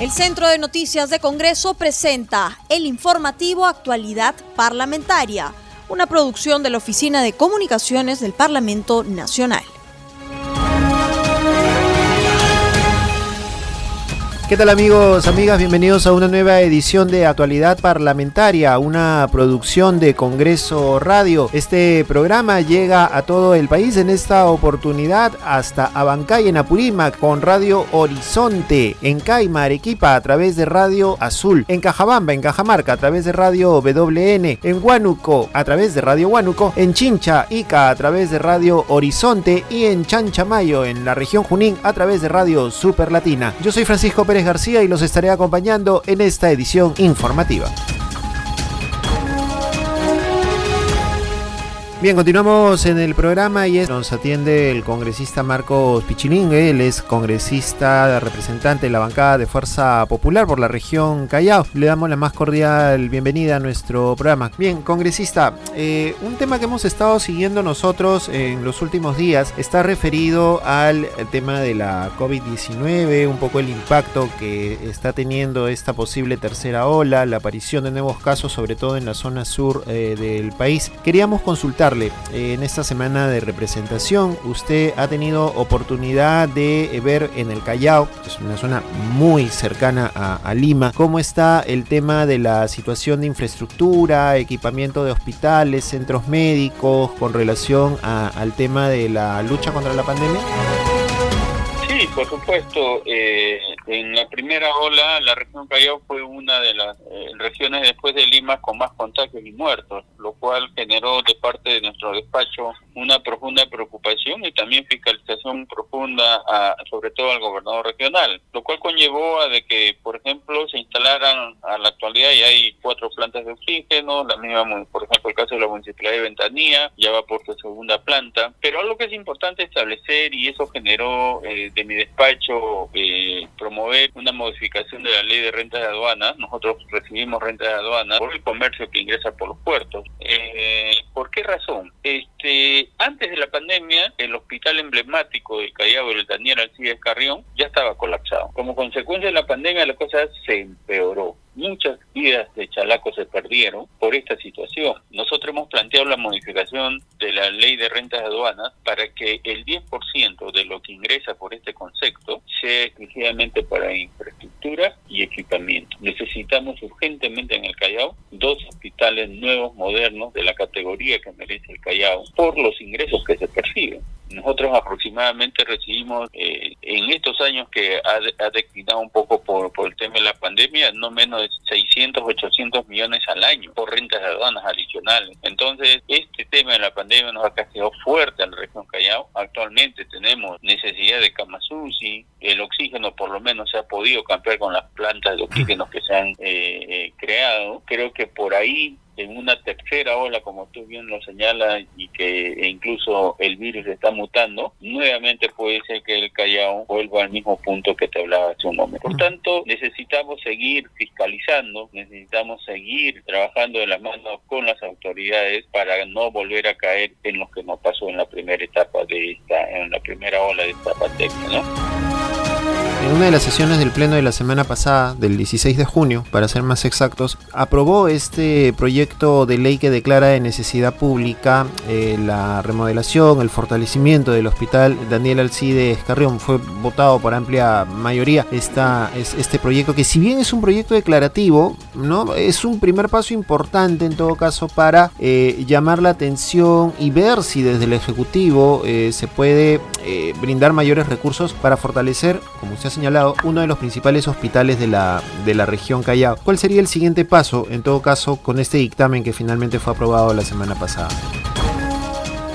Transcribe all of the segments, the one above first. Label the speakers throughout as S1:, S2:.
S1: El Centro de Noticias de Congreso presenta el informativo Actualidad Parlamentaria, una producción de la Oficina de Comunicaciones del Parlamento Nacional.
S2: ¿Qué tal amigos, amigas? Bienvenidos a una nueva edición de Actualidad Parlamentaria, una producción de Congreso Radio. Este programa llega a todo el país en esta oportunidad hasta Abancay en Apurímac con Radio Horizonte, en Caima, Arequipa a través de Radio Azul, en Cajabamba, en Cajamarca a través de Radio WN, en Huánuco a través de Radio Huánuco, en Chincha, Ica a través de Radio Horizonte y en Chanchamayo en la región Junín a través de Radio Super Latina. Yo soy Francisco Pérez García y los estaré acompañando en esta edición informativa. Bien, continuamos en el programa y nos atiende el congresista Marcos Pichilingue. Él es congresista representante de la bancada de Fuerza Popular por la región Callao. Le damos la más cordial bienvenida a nuestro programa. Bien, congresista, eh, un tema que hemos estado siguiendo nosotros en los últimos días está referido al tema de la COVID-19, un poco el impacto que está teniendo esta posible tercera ola, la aparición de nuevos casos, sobre todo en la zona sur eh, del país. Queríamos consultar eh, en esta semana de representación, usted ha tenido oportunidad de eh, ver en el Callao, que es una zona muy cercana a, Lima, cómo está el tema de la situación de infraestructura, equipamiento de hospitales, centros médicos, con relación al tema de la lucha contra la pandemia.
S3: Sí, por supuesto. Eh, en la primera ola, la región Callao fue una de las eh, regiones después de Lima con más contagios y muertos, lo cual generó de parte de nuestro despacho una profunda preocupación y también fiscalización profunda, sobre todo al gobernador regional, lo cual conllevó a de que, por ejemplo, se instalaran a la actualidad y hay cuatro plantas de oxígeno, la misma, por ejemplo, el caso de la municipalidad de Ventanía, ya va por su segunda planta, pero algo que es importante establecer y eso generó eh, de mi despacho eh, promover una modificación de la ley de rentas de aduana. Nosotros recibimos rentas de aduana por el comercio que ingresa por los puertos. Eh, ¿Por qué razón? Este, antes de la pandemia, el hospital emblemático del Callao, el Daniel Alcides Carrión, ya estaba colapsado. Como consecuencia de la pandemia, la cosa se empeoró muchas vidas de Chalaco se perdieron por esta situación. Nosotros hemos planteado la modificación de la ley de rentas aduanas para que el 10% de lo que ingresa por este concepto sea exclusivamente para infraestructura y equipamiento. Necesitamos urgentemente en el Callao dos hospitales nuevos, modernos, de la categoría que merece el Callao, por los ingresos que se perciben. Nosotros aproximadamente recibimos eh, en estos años que ha, declinado un poco por, el tema de la pandemia, no menos de 600, 800 millones al año por rentas de aduanas adicionales. Entonces, este tema de la pandemia nos ha castigado fuerte a la región Callao. Actualmente tenemos necesidad de Kamasusi, el oxígeno por lo menos se ha podido cambiar con las plantas de oxígeno que se han eh, eh, creado. Creo que por ahí en una tercera ola, como tú bien lo señalas, y que incluso el virus está mutando, nuevamente puede ser que el Callao vuelva al mismo punto que te hablaba hace un momento. Por tanto, necesitamos seguir fiscalizando, necesitamos seguir trabajando de la mano con las autoridades para no volver a caer en lo que nos pasó en la primera etapa de esta, en la primera ola de esta pandemia, ¿no?
S2: En una de las sesiones del Pleno de la semana pasada, del 16 de junio, para ser más exactos, aprobó este proyecto de ley que declara de necesidad pública eh, la remodelación, el fortalecimiento del Hospital Daniel Alcides Carrión. Fue votado por amplia mayoría esta, es, este proyecto, que si bien es un proyecto declarativo, ¿no? es un primer paso importante en todo caso para eh, llamar la atención y ver si desde el Ejecutivo eh, se puede brindar mayores recursos para fortalecer, como usted ha señalado, uno de los principales hospitales de la, de la región Callao. ¿Cuál sería el siguiente paso, en todo caso, con este dictamen que finalmente fue aprobado la semana pasada?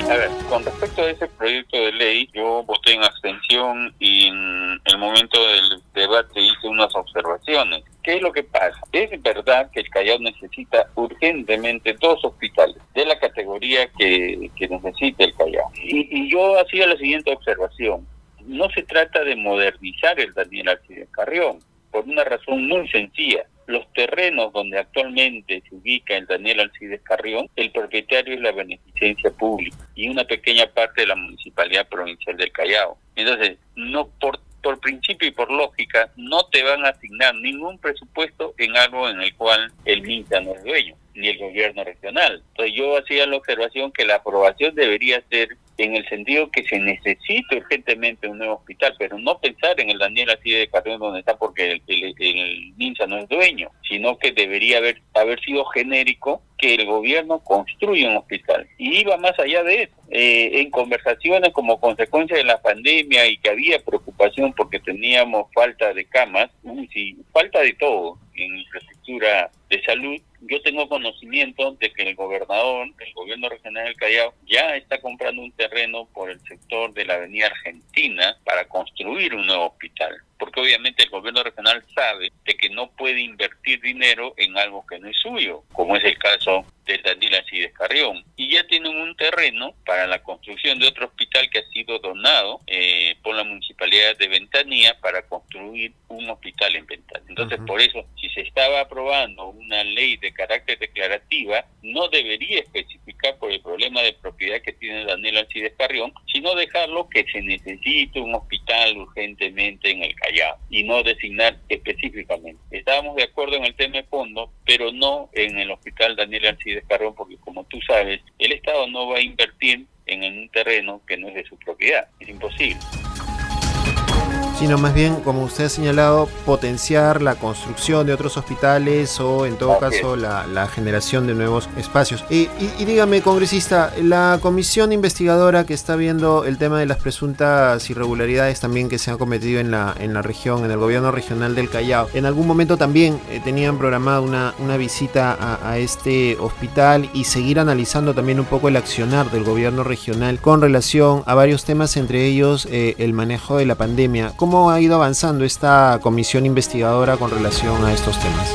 S3: A ver, con respecto a ese proyecto de ley, yo voté en abstención y en el momento del debate hice unas observaciones. ¿Qué es lo que pasa? Es verdad que el Callao necesita urgentemente dos hospitales de la categoría que, que necesita el Callao. Y, yo hacía la siguiente observación no se trata de modernizar el Daniel Alcides Carrión, por una razón muy sencilla. Los terrenos donde actualmente se ubica el Daniel Alcides Carrión, el propietario es la beneficencia pública y una pequeña parte de la Municipalidad Provincial del Callao. Entonces, no por por principio y por lógica, no te van a asignar ningún presupuesto en algo en el cual el MINSA no es dueño, ni el gobierno regional. Entonces yo hacía la observación que la aprobación debería ser en el sentido que se necesita urgentemente un nuevo hospital, pero no pensar en el Daniel así de Carrión donde está porque el, el, MINSA no es dueño, sino que debería haber, haber sido genérico que el gobierno construya un hospital. Y iba más allá de eso. Eh, en conversaciones como consecuencia de la pandemia y que había preocupación porque teníamos falta de camas, sí, falta de todo en infraestructura de salud, yo tengo conocimiento de que el gobernador, el gobierno regional del Callao, ya está comprando un terreno por el sector de la Avenida Argentina para construir un nuevo hospital. Porque obviamente el gobierno regional sabe de que no puede invertir dinero en algo que no es suyo, como es el caso del Daniel Acides Carrión. Y ya tienen un terreno para la construcción de otro hospital que ha sido donado eh, por la municipalidad de Ventanía para construir un hospital en Ventanía. Entonces, por eso, si se estaba aprobando una ley de carácter declarativa, no debería especificar por el problema de propiedad que Daniel Alcides Carrión, sino dejarlo que se necesite un hospital urgentemente en el Callao y no designar específicamente. Estábamos de acuerdo en el tema de fondo, pero no en el hospital Daniel Alcides Carrión, porque como tú sabes, el Estado no va a invertir en un terreno que no es de su propiedad. Es imposible
S2: sino más bien, como usted ha señalado, potenciar la construcción de otros hospitales o en todo caso la, generación de nuevos espacios. Y, dígame, congresista, la comisión investigadora que está viendo el tema de las presuntas irregularidades también que se han cometido en la, en la región, en el gobierno regional del Callao, en algún momento también eh, tenían programada una, una visita a, este hospital y seguir analizando también un poco el accionar del gobierno regional con relación a varios temas, entre ellos eh, el manejo de la pandemia. ¿Cómo ha ido avanzando esta comisión investigadora con relación a estos temas?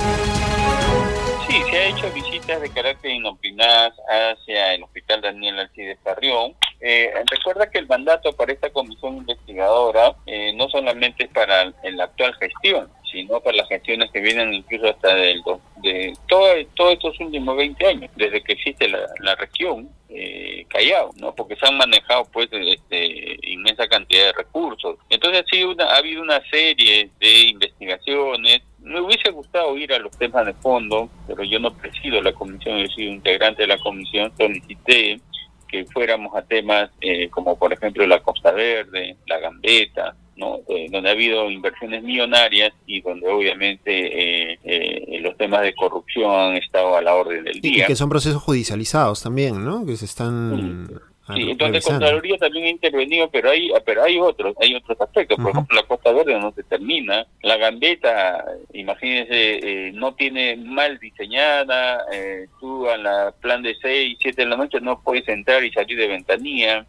S3: Sí, se ha hecho visitas de carácter inopinadas hacia el Hospital Daniel Alcides Carrión. Eh, recuerda que el mandato para esta comisión investigadora eh, no solamente es para la actual gestión, sino para las gestiones que vienen incluso hasta del, de todo, todos estos últimos 20 años, desde que existe la, región eh, Callao, ¿no? Porque se han manejado pues este, inmensa cantidad de recursos. Entonces sí, una, ha habido una serie de investigaciones. Me hubiese gustado ir a los temas de fondo, pero yo no presido la comisión, yo soy integrante de la comisión, solicité que fuéramos a temas eh, como por ejemplo la Costa Verde, la Gambeta, ¿no? Eh, donde ha habido inversiones millonarias y donde obviamente eh, los temas de corrupción han estado a la orden del día.
S2: Y que son procesos judicializados también, ¿no? Que se están...
S3: Sí, entonces Contraloría también ha intervenido, pero hay pero hay otros, hay otros aspectos. Por ejemplo, la Costa Verde no termina. La gambeta, imagínense, eh, no tiene mal diseñada. Eh, tú a la plan de 6, 7 de la noche no puedes entrar y salir de ventanilla.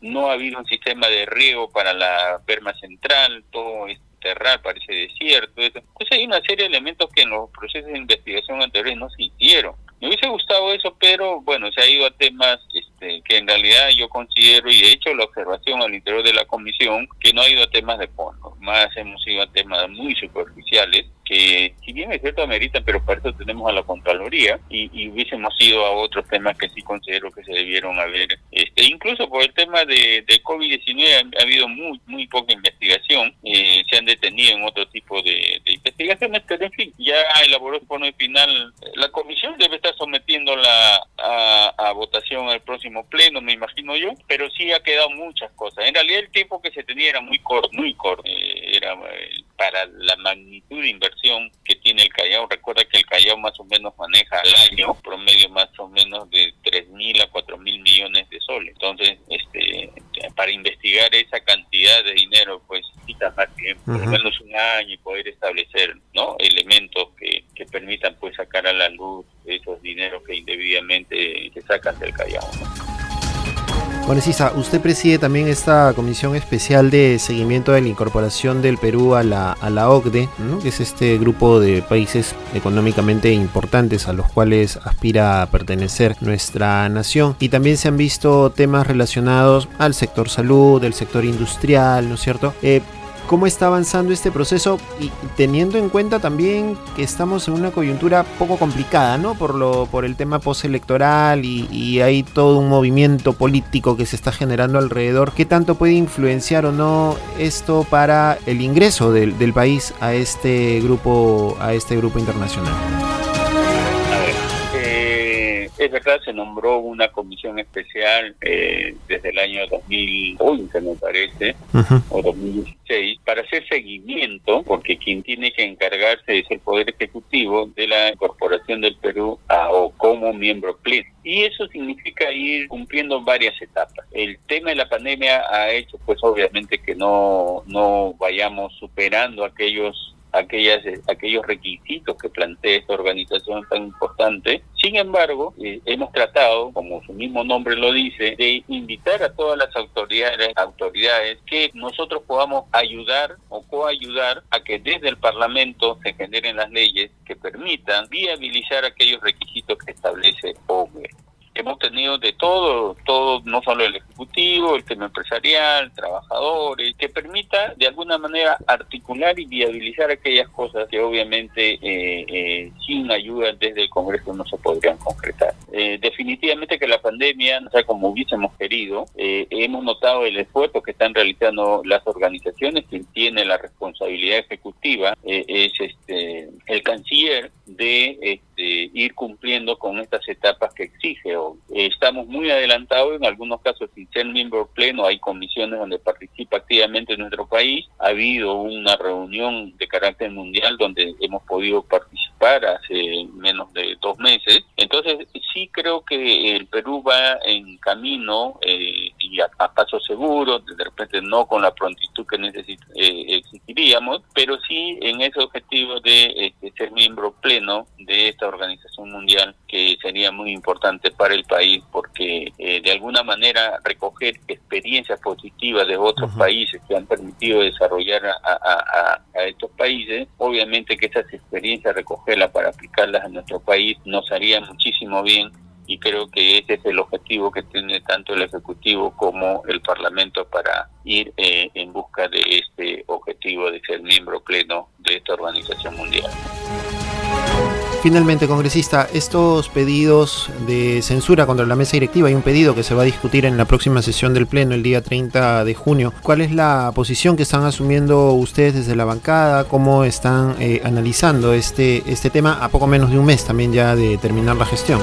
S3: No ha habido un sistema de riego para la perma central. Todo es terral, parece desierto. Eso. Entonces hay una serie de elementos que en los procesos de investigación anteriores no se hicieron. Me hubiese gustado eso, pero bueno, se ha ido a temas este, que en realidad yo considero y he hecho la observación al interior de la comisión que no ha ido a temas de fondo, más hemos ido a temas muy superficiales que si bien es cierto ameritan, pero para eso tenemos a la Contraloría y, hubiésemos ido a otros temas que sí considero que se debieron haber, este, incluso por el tema de, de COVID-19 ha, habido muy muy poca investigación, eh, se han detenido en otro tipo de, investigaciones, pero en fin, ya elaboró el informe final, la comisión debe estar sometiéndola a, a votación al próximo pleno, me imagino yo, pero sí ha quedado muchas cosas. En realidad el tiempo que se tenía era muy corto, muy corto, eh, era eh, para la magnitud de inversión que tiene el Callao. Recuerda que el Callao más o menos maneja al año promedio más o menos de 3 mil a 4 mil millones de soles. Entonces, este, para investigar esa cantidad de dinero, pues necesita más tiempo, por lo menos un año y poder establecer ¿no? elementos que, que permitan pues sacar a la luz esos dineros que indebidamente sacan del Callao.
S2: Bueno, Cisa, usted preside también esta comisión especial de seguimiento de la incorporación del Perú a la, a la OCDE, que es este grupo de países económicamente importantes a los cuales aspira a pertenecer nuestra nación. Y también se han visto temas relacionados al sector salud, del sector industrial, ¿no es cierto? Eh, cómo está avanzando este proceso y teniendo en cuenta también que estamos en una coyuntura poco complicada, ¿no? Por, lo, por el tema postelectoral y, hay todo un movimiento político que se está generando alrededor. ¿Qué tanto puede influenciar o no esto para el ingreso del, del país a este grupo, a este grupo internacional?
S3: Es verdad, se nombró una comisión especial eh, desde el año 2011, me parece, o 2016, para hacer seguimiento, porque quien tiene que encargarse es el Poder Ejecutivo de la incorporación del Perú a, o como miembro pleno. Y eso significa ir cumpliendo varias etapas. El tema de la pandemia ha hecho, pues obviamente, que no, no vayamos superando aquellos aquellas, eh, aquellos requisitos que plantea esta organización tan importante. Sin embargo, eh, hemos tratado, como su mismo nombre lo dice, de invitar a todas las autoridades, autoridades que nosotros podamos ayudar o coayudar a que desde el Parlamento se generen las leyes que permitan viabilizar aquellos requisitos que establece OME hemos tenido de todo, todo, no solo el ejecutivo, el tema empresarial, trabajadores, que permita de alguna manera articular y viabilizar aquellas cosas que obviamente eh, eh, sin ayuda desde el Congreso no se podrían concretar. Eh, definitivamente que la pandemia, no sea como hubiésemos querido, hemos notado el esfuerzo que están realizando las organizaciones, quien tiene la responsabilidad ejecutiva es este el canciller de este, ir cumpliendo con estas etapas que exige. Estamos muy adelantados, en algunos casos sin ser miembro pleno, hay comisiones donde participa activamente nuestro país. Ha habido una reunión de carácter mundial donde hemos podido participar hace menos de dos meses. Entonces, sí creo que el Perú va en camino eh, y a, paso seguro, de repente no con la prontitud que necesitaríamos eh, exigiríamos, pero sí en ese objetivo de este, ser miembro pleno de esta organización mundial que sería muy importante para el país porque eh, de alguna manera recoger experiencias positivas de otros países que han permitido desarrollar a, estos países, obviamente que esas experiencias recogerlas para aplicarlas a nuestro país nos haría muchísimo bien y creo que ese es el objetivo que tiene tanto el Ejecutivo como el Parlamento para ir eh, en busca de este objetivo de ser miembro pleno de esta organización mundial.
S2: Finalmente, congresista, estos pedidos de censura contra la mesa directiva, hay un pedido que se va a discutir en la próxima sesión del Pleno el día 30 de junio. ¿Cuál es la posición que están asumiendo ustedes desde la bancada? ¿Cómo están eh, analizando este, este tema a poco menos de un mes también ya de terminar la gestión?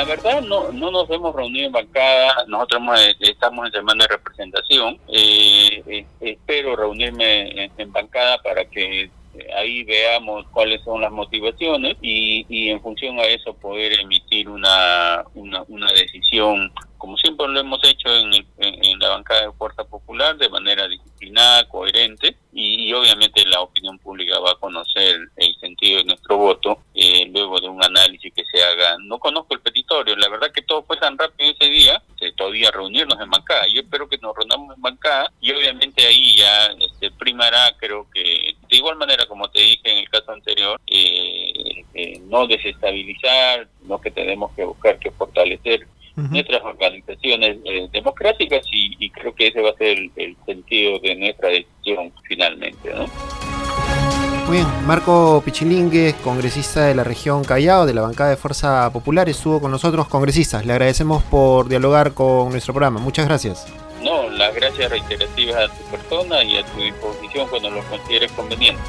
S3: La verdad no, no nos hemos reunido en bancada, nosotros estamos en semana de representación, eh, eh, espero reunirme en, bancada para que ahí veamos cuáles son las motivaciones y, y en función a eso poder emitir una, una, una decisión, como siempre lo hemos hecho en, en, la bancada de Fuerza Popular, de manera disciplinada, coherente, y, obviamente la opinión pública va a conocer el sentido de nuestro voto eh, luego de un análisis que se haga. No conozco el petitorio, la verdad que todo fue tan rápido ese día, todavía reunirnos en bancada. Yo espero que nos reunamos en bancada y obviamente ahí ya este, primará, creo que de igual manera como te dije en el caso anterior, eh, eh, no desestabilizar, lo que tenemos que buscar que fortalecer nuestras organizaciones eh, democráticas y, creo que ese va a ser el, sentido de nuestra decisión
S2: Marco Pichilingue, congresista de la región Callao, de la bancada de Fuerza Popular, estuvo con nosotros, congresistas. Le agradecemos por dialogar con nuestro programa. Muchas gracias.
S3: No, las gracias reiterativas a tu persona y a tu disposición cuando lo consideres conveniente.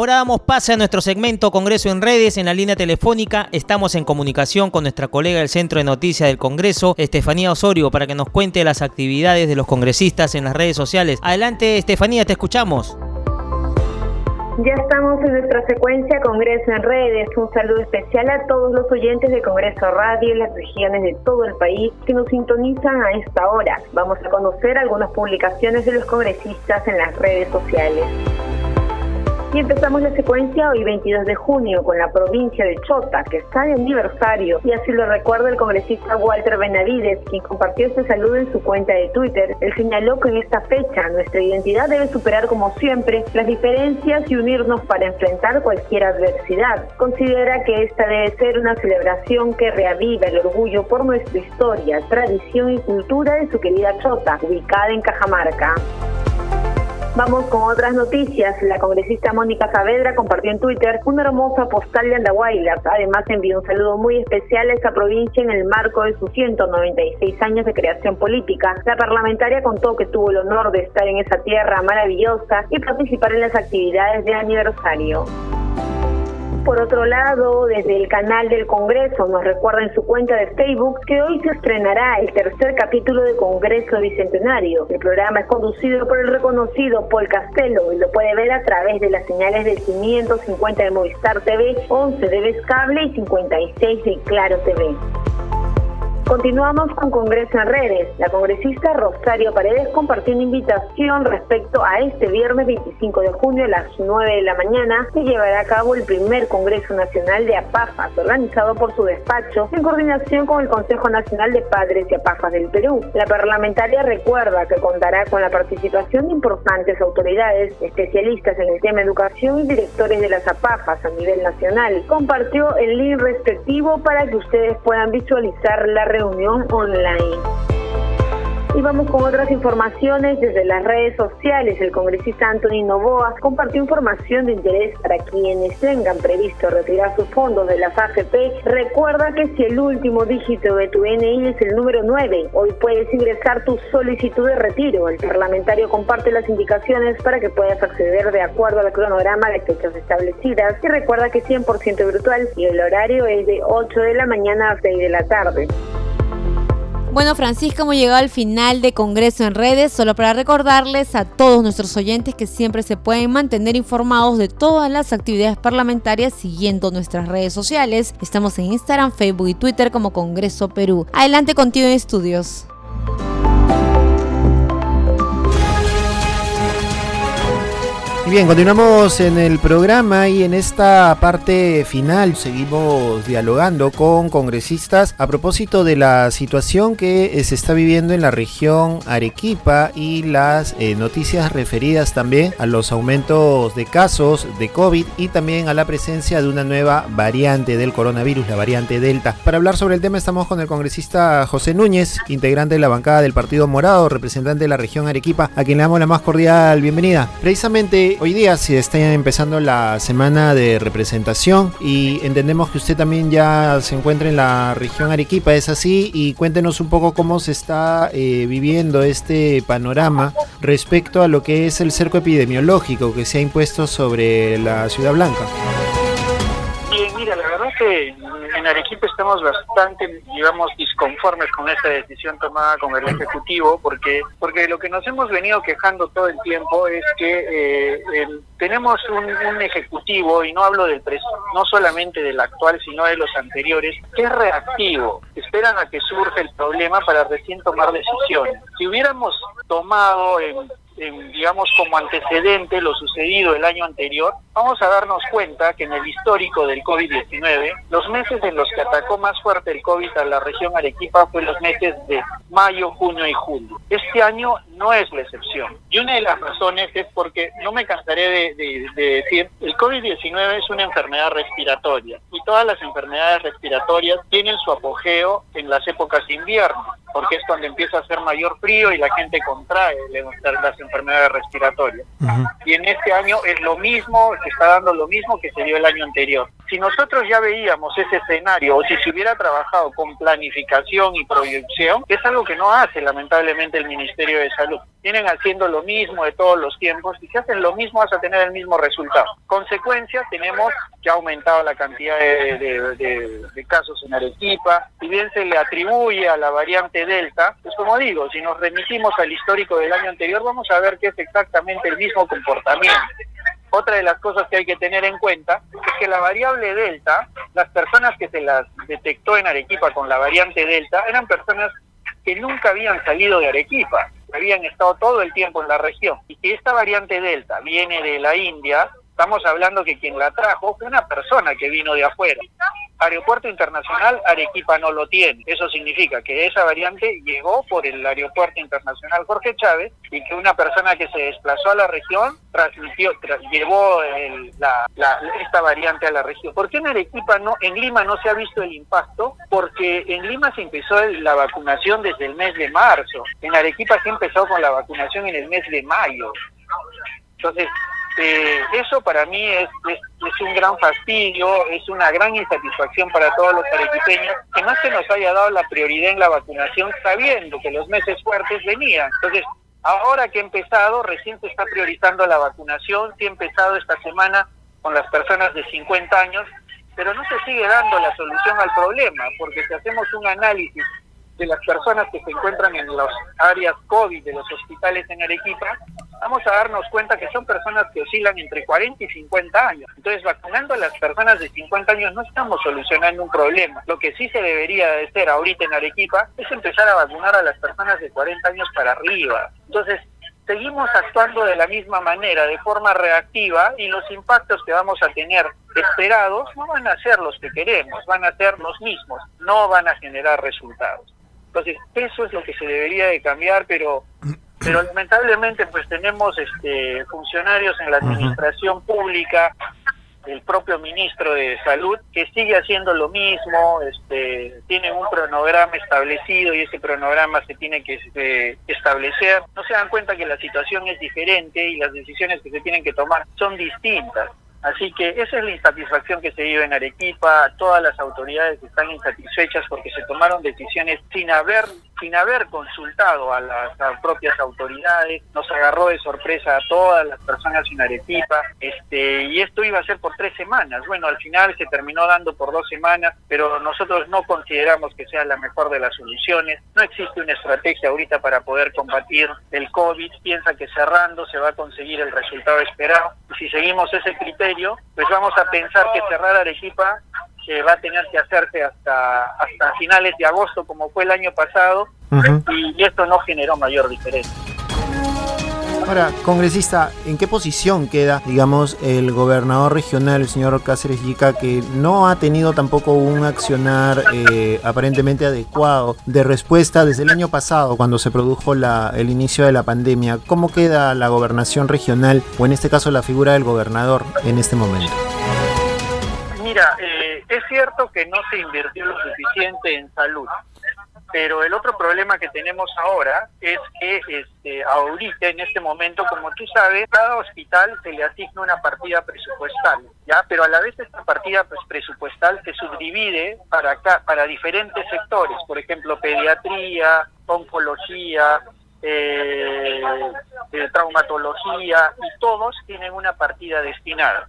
S4: Ahora damos pase a nuestro segmento Congreso en redes. En la línea telefónica estamos en comunicación con nuestra colega del Centro de Noticias del Congreso, Estefanía Osorio, para que nos cuente las actividades de los congresistas en las redes sociales. Adelante, Estefanía, te escuchamos.
S5: Ya estamos en nuestra secuencia Congreso en redes. Un saludo especial a todos los oyentes de Congreso Radio en las regiones de todo el país que nos sintonizan a esta hora. Vamos a conocer algunas publicaciones de los congresistas en las redes sociales. Y empezamos la secuencia hoy 22 de junio con la provincia de Chota, que está de aniversario, y así lo recuerda el congresista Walter Benavides, quien compartió este saludo en su cuenta de Twitter. Él señaló que en esta fecha nuestra identidad debe superar como siempre las diferencias y unirnos para enfrentar cualquier adversidad. Considera que esta debe ser una celebración que reaviva el orgullo por nuestra historia, tradición y cultura de su querida Chota, ubicada en Cajamarca. Vamos con otras noticias. La congresista Mónica Saavedra compartió en Twitter una hermosa postal de Andahuaylas. Además, envió un saludo muy especial a esta provincia en el marco de sus 196 años de creación política. La parlamentaria contó que tuvo el honor de estar en esa tierra maravillosa y participar en las actividades de aniversario. Por otro lado, desde el canal del Congreso nos recuerda en su cuenta de Facebook que hoy se estrenará el tercer capítulo de Congreso Bicentenario. El programa es conducido por el reconocido Paul Castelo y lo puede ver a través de las señales del 550 de Movistar TV, 11 de Vescable y 56 de Claro TV. Continuamos con Congreso en Redes. La congresista Rosario Paredes compartió una invitación respecto a este viernes 25 de junio a las 9 de la mañana que llevará a cabo el primer Congreso Nacional de APAFAS, organizado por su despacho en coordinación con el Consejo Nacional de Padres y APAFAS del Perú. La parlamentaria recuerda que contará con la participación de importantes autoridades, especialistas en el tema educación y directores de las APAFAS a nivel nacional. Compartió el link respectivo para que ustedes puedan visualizar la reunión reunión online. Y vamos con otras informaciones desde las redes sociales. El congresista Anthony Novoa compartió información de interés para quienes tengan previsto retirar sus fondos de las AFP. Recuerda que si el último dígito de tu NI es el número 9, hoy puedes ingresar tu solicitud de retiro. El parlamentario comparte las indicaciones para que puedas acceder de acuerdo al cronograma de fechas establecidas. Y recuerda que es 100% virtual y el horario es de 8 de la mañana a 6 de la tarde.
S1: Bueno, Francisca, hemos llegado al final de Congreso en redes, solo para recordarles a todos nuestros oyentes que siempre se pueden mantener informados de todas las actividades parlamentarias siguiendo nuestras redes sociales. Estamos en Instagram, Facebook y Twitter como Congreso Perú. Adelante contigo en estudios.
S2: Bien, continuamos en el programa y en esta parte final seguimos dialogando con congresistas a propósito de la situación que se está viviendo en la región Arequipa y las eh, noticias referidas también a los aumentos de casos de COVID y también a la presencia de una nueva variante del coronavirus, la variante Delta. Para hablar sobre el tema estamos con el congresista José Núñez, integrante de la bancada del Partido Morado, representante de la región Arequipa, a quien le damos la más cordial bienvenida. Precisamente hoy día se está empezando la semana de representación y entendemos que usted también ya se encuentra en la región Arequipa, ¿es así? Y cuéntenos un poco cómo se está eh, viviendo este panorama respecto a lo que es el cerco epidemiológico que se ha impuesto sobre la Ciudad Blanca.
S6: Que en Arequipa estamos bastante, digamos, disconformes con esta decisión tomada con el Ejecutivo, porque, porque lo que nos hemos venido quejando todo el tiempo es que eh, tenemos un, Ejecutivo, y no hablo del no solamente del actual, sino de los anteriores, que es reactivo. Esperan a que surja el problema para recién tomar decisiones. Si hubiéramos tomado en digamos, como antecedente lo sucedido el año anterior, vamos a darnos cuenta que en el histórico del COVID-19, los meses en los que atacó más fuerte el COVID a la región Arequipa fue los meses de mayo, junio y julio. Este año no es la excepción. Y una de las razones es porque, no me cansaré de, de decir, el COVID-19 es una enfermedad respiratoria y todas las enfermedades respiratorias tienen su apogeo en las épocas de invierno porque es cuando empieza a hacer mayor frío y la gente contrae las enfermedades respiratorias. Y en este año es lo mismo, está dando lo mismo que se dio el año anterior. Si nosotros ya veíamos ese escenario o si se hubiera trabajado con planificación y proyección, es algo que no hace lamentablemente el Ministerio de Salud. Vienen haciendo lo mismo de todos los tiempos y si hacen lo mismo vas a tener el mismo resultado. Consecuencia, tenemos que ha aumentado la cantidad de, de casos en Arequipa. Si bien se le atribuye a la variante Delta, pues como digo, si nos remitimos al histórico del año anterior, vamos a ver que es exactamente el mismo comportamiento. Otra de las cosas que hay que tener en cuenta es que la variable Delta, las personas que se las detectó en Arequipa con la variante Delta, eran personas que nunca habían salido de Arequipa, habían estado todo el tiempo en la región. Y si esta variante Delta viene de la India, Estamos hablando que quien la trajo fue una persona que vino de afuera. Aeropuerto Internacional Arequipa no lo tiene. Eso significa que esa variante llegó por el Aeropuerto Internacional Jorge Chávez y que una persona que se desplazó a la región transmitió, llevó esta variante a la región. ¿Por qué en Arequipa no, en Lima no se ha visto el impacto? Porque en Lima se empezó la vacunación desde el mes de marzo. En Arequipa se empezó con la vacunación en el mes de mayo. Entonces, eh, eso para mí es, un gran fastidio, es una gran insatisfacción para todos los arequipeños que no se nos haya dado la prioridad en la vacunación sabiendo que los meses fuertes venían. Entonces, ahora que ha empezado, recién se está priorizando la vacunación, sí ha empezado esta semana con las personas de 50 años, pero no se sigue dando la solución al problema, porque si hacemos un análisis de las personas que se encuentran en las áreas COVID de los hospitales en Arequipa, vamos a darnos cuenta que son personas que oscilan entre 40 y 50 años. Entonces, vacunando a las personas de 50 años no estamos solucionando un problema. Lo que sí se debería de hacer ahorita en Arequipa es empezar a vacunar a las personas de 40 años para arriba. Entonces, seguimos actuando de la misma manera, de forma reactiva, y los impactos que vamos a tener esperados no van a ser los que queremos, van a ser los mismos, no van a generar resultados. Entonces, eso es lo que se debería de cambiar, pero pero lamentablemente pues tenemos este funcionarios en la administración pública el propio ministro de salud que sigue haciendo lo mismo este tienen un cronograma establecido y ese cronograma se tiene que este, establecer. No se dan cuenta que la situación es diferente y las decisiones que se tienen que tomar son distintas. Así que esa es la insatisfacción que se vive en Arequipa. Todas las autoridades están insatisfechas porque se tomaron decisiones sin haber sin haber consultado a las, propias autoridades. Nos agarró de sorpresa a todas las personas en Arequipa. Este y esto iba a ser por tres semanas. Bueno, al final se terminó dando por dos semanas, pero nosotros no consideramos que sea la mejor de las soluciones. No existe una estrategia ahorita para poder combatir el COVID. Piensa que cerrando se va a conseguir el resultado esperado. Y si seguimos ese criterio pues vamos a pensar que cerrar Arequipa eh, va a tener que hacerse hasta, hasta finales de agosto, como fue el año pasado, y esto no generó mayor diferencia.
S2: Ahora, congresista, ¿en qué posición queda, digamos, el gobernador regional, el señor Cáceres Yica, que no ha tenido tampoco un accionar eh, aparentemente adecuado de respuesta desde el año pasado, cuando se produjo la, el inicio de la pandemia? ¿Cómo queda la gobernación regional, o en este caso la figura del gobernador, en este momento?
S6: Mira, eh, es cierto que no se invirtió lo suficiente en salud pero el otro problema que tenemos ahora es que este, ahorita, en este momento, como tú sabes, cada hospital se le asigna una partida presupuestal, ¿ya? Pero a la vez esta partida pues, presupuestal se subdivide para, acá, para diferentes sectores, por ejemplo, pediatría, oncología, eh, eh, traumatología, y todos tienen una partida destinada.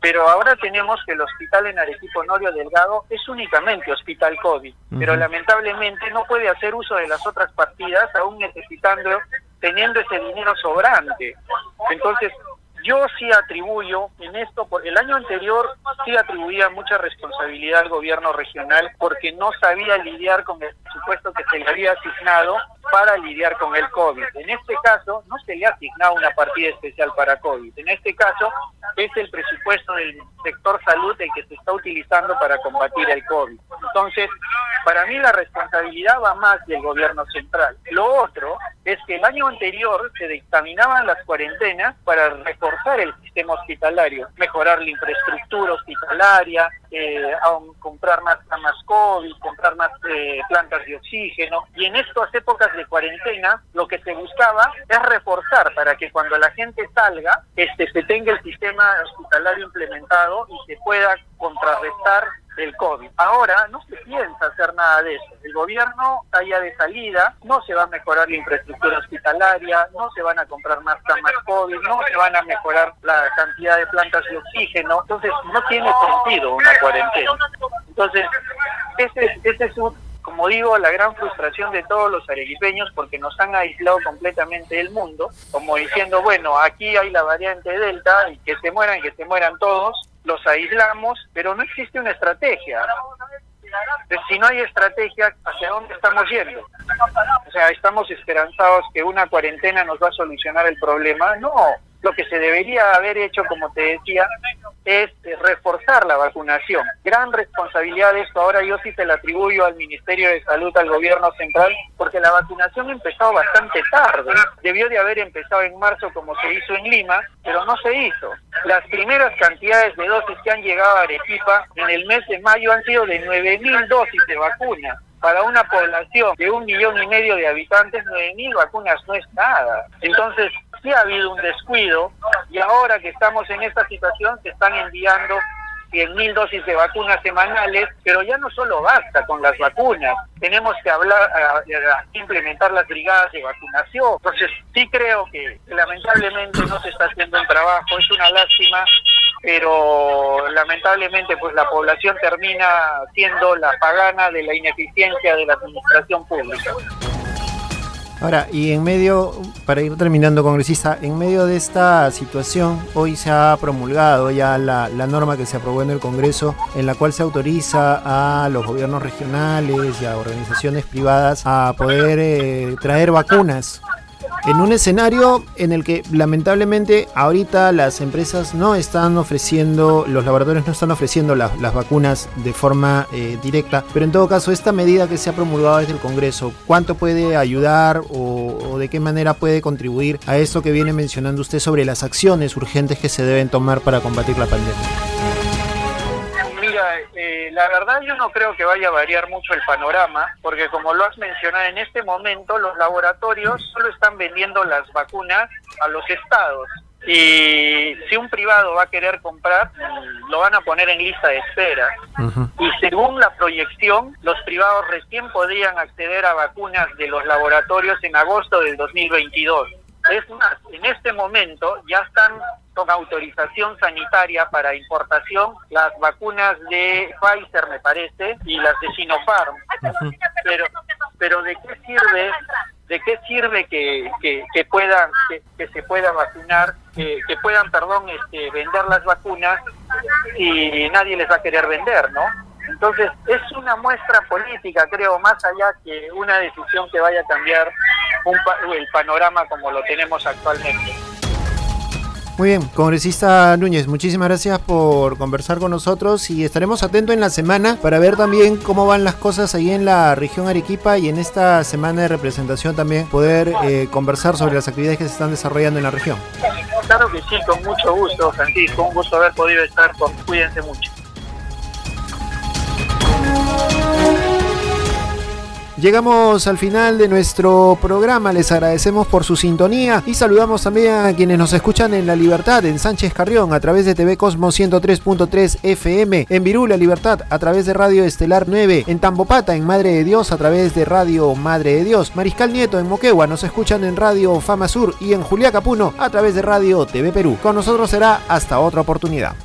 S6: Pero ahora tenemos que el hospital en Arequipo Norio Delgado es únicamente hospital COVID, pero lamentablemente no puede hacer uso de las otras partidas, aún necesitando, teniendo ese dinero sobrante. Entonces, yo sí atribuyo en esto, el año anterior sí atribuía mucha responsabilidad al gobierno regional porque no sabía lidiar con el presupuesto que se le había asignado para lidiar con el COVID. En este caso, no se le ha asignado una partida especial para COVID. En este caso, es el presupuesto del sector salud el que se está utilizando para combatir el COVID. Entonces, para mí la responsabilidad va más del gobierno central. Lo otro es que el año anterior se dictaminaban las cuarentenas para reforzar el sistema hospitalario, mejorar la infraestructura hospitalaria, eh, comprar más camas COVID, comprar más eh, plantas de oxígeno. Y en estas épocas de cuarentena, lo que se buscaba es reforzar para que cuando la gente salga, este, se tenga el sistema hospitalario implementado y se pueda contrarrestar el COVID. Ahora no se piensa hacer nada de eso. El gobierno está ya de salida, no se va a mejorar la infraestructura hospitalaria, no se van a comprar más camas COVID, no se van a mejorar la cantidad de plantas de oxígeno. Entonces no tiene sentido una cuarentena. Entonces, ese, ese es un, como digo, la gran frustración de todos los arequipeños porque nos han aislado completamente del mundo, como diciendo, bueno, aquí hay la variante Delta y que se mueran, que se mueran todos, los aislamos, pero no existe una estrategia. si no hay estrategia, ¿hacia dónde estamos yendo? O sea, ¿estamos esperanzados que una cuarentena nos va a solucionar el problema? No, lo que se debería haber hecho, como te decía, es eh, reforzar la vacunación. Gran responsabilidad de esto, ahora yo sí se la atribuyo al Ministerio de Salud, al gobierno central, porque la vacunación empezó bastante tarde. Debió de haber empezado en marzo como se hizo en Lima, pero no se hizo. Las primeras cantidades de dosis que han llegado a Arequipa en el mes de mayo han sido de 9.000 dosis de vacuna para una población de un millón y medio de habitantes, 9.000 vacunas no es nada. Entonces, sí ha habido un descuido y ahora que estamos en esta situación se están enviando 100.000 dosis de vacunas semanales, pero ya no solo basta con las vacunas, tenemos que hablar, implementar las brigadas de vacunación. Entonces, sí creo que lamentablemente no se está haciendo el trabajo, es una lástima, pero lamentablemente pues la población termina siendo la pagana de la ineficiencia de la administración pública.
S2: Ahora, y en medio, para ir terminando, congresista, en medio de esta situación, hoy se ha promulgado ya la, norma que se aprobó en el Congreso, en la cual se autoriza a los gobiernos regionales y a organizaciones privadas a poder eh, traer vacunas en un escenario en el que lamentablemente ahorita las empresas no están ofreciendo, los laboratorios no están ofreciendo las, vacunas de forma eh, directa, pero en todo caso esta medida que se ha promulgado desde el Congreso, ¿cuánto puede ayudar o, o de qué manera puede contribuir a esto que viene mencionando usted sobre las acciones urgentes que se deben tomar para combatir la pandemia?
S6: Eh, la verdad yo no creo que vaya a variar mucho el panorama, porque como lo has mencionado en este momento, los laboratorios solo están vendiendo las vacunas a los estados. Y si un privado va a querer comprar, lo van a poner en lista de espera. Y según la proyección, los privados recién podrían acceder a vacunas de los laboratorios en agosto del 2022. Es más, en este momento ya están con autorización sanitaria para importación las vacunas de Pfizer, me parece, y las de Sinopharm. Pero, pero ¿de qué sirve de qué sirve que, que, puedan que, se pueda vacunar que, que puedan perdón este, vender las vacunas y nadie les va a querer vender no entonces es una muestra política creo más allá que una decisión que vaya a cambiar un, el panorama como lo tenemos actualmente
S2: muy bien, congresista Núñez, muchísimas gracias por conversar con nosotros y estaremos atentos en la semana para ver también cómo van las cosas ahí en la región Arequipa y en esta semana de representación también poder eh, conversar sobre las actividades que se están desarrollando en la región.
S6: Claro que sí, con mucho gusto, Francisco, un gusto haber podido estar con. Cuídense mucho.
S2: Llegamos al final de nuestro programa, les agradecemos por su sintonía y saludamos también a quienes nos escuchan en La Libertad, en Sánchez Carrión, a través de TV Cosmo 103.3 FM, en Virula Libertad, a través de Radio Estelar 9, en Tambopata, en Madre de Dios, a través de Radio Madre de Dios, Mariscal Nieto, en Moquegua, nos escuchan en Radio Fama Sur y en Juliá Capuno, a través de Radio TV Perú. Con nosotros será hasta otra oportunidad.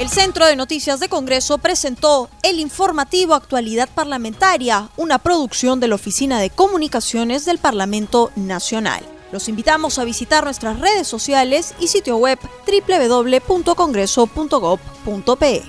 S7: El Centro de Noticias de Congreso presentó el informativo Actualidad Parlamentaria, una producción de la Oficina de Comunicaciones del Parlamento Nacional. Los invitamos a visitar nuestras redes sociales y sitio web www.congreso.gov.pe.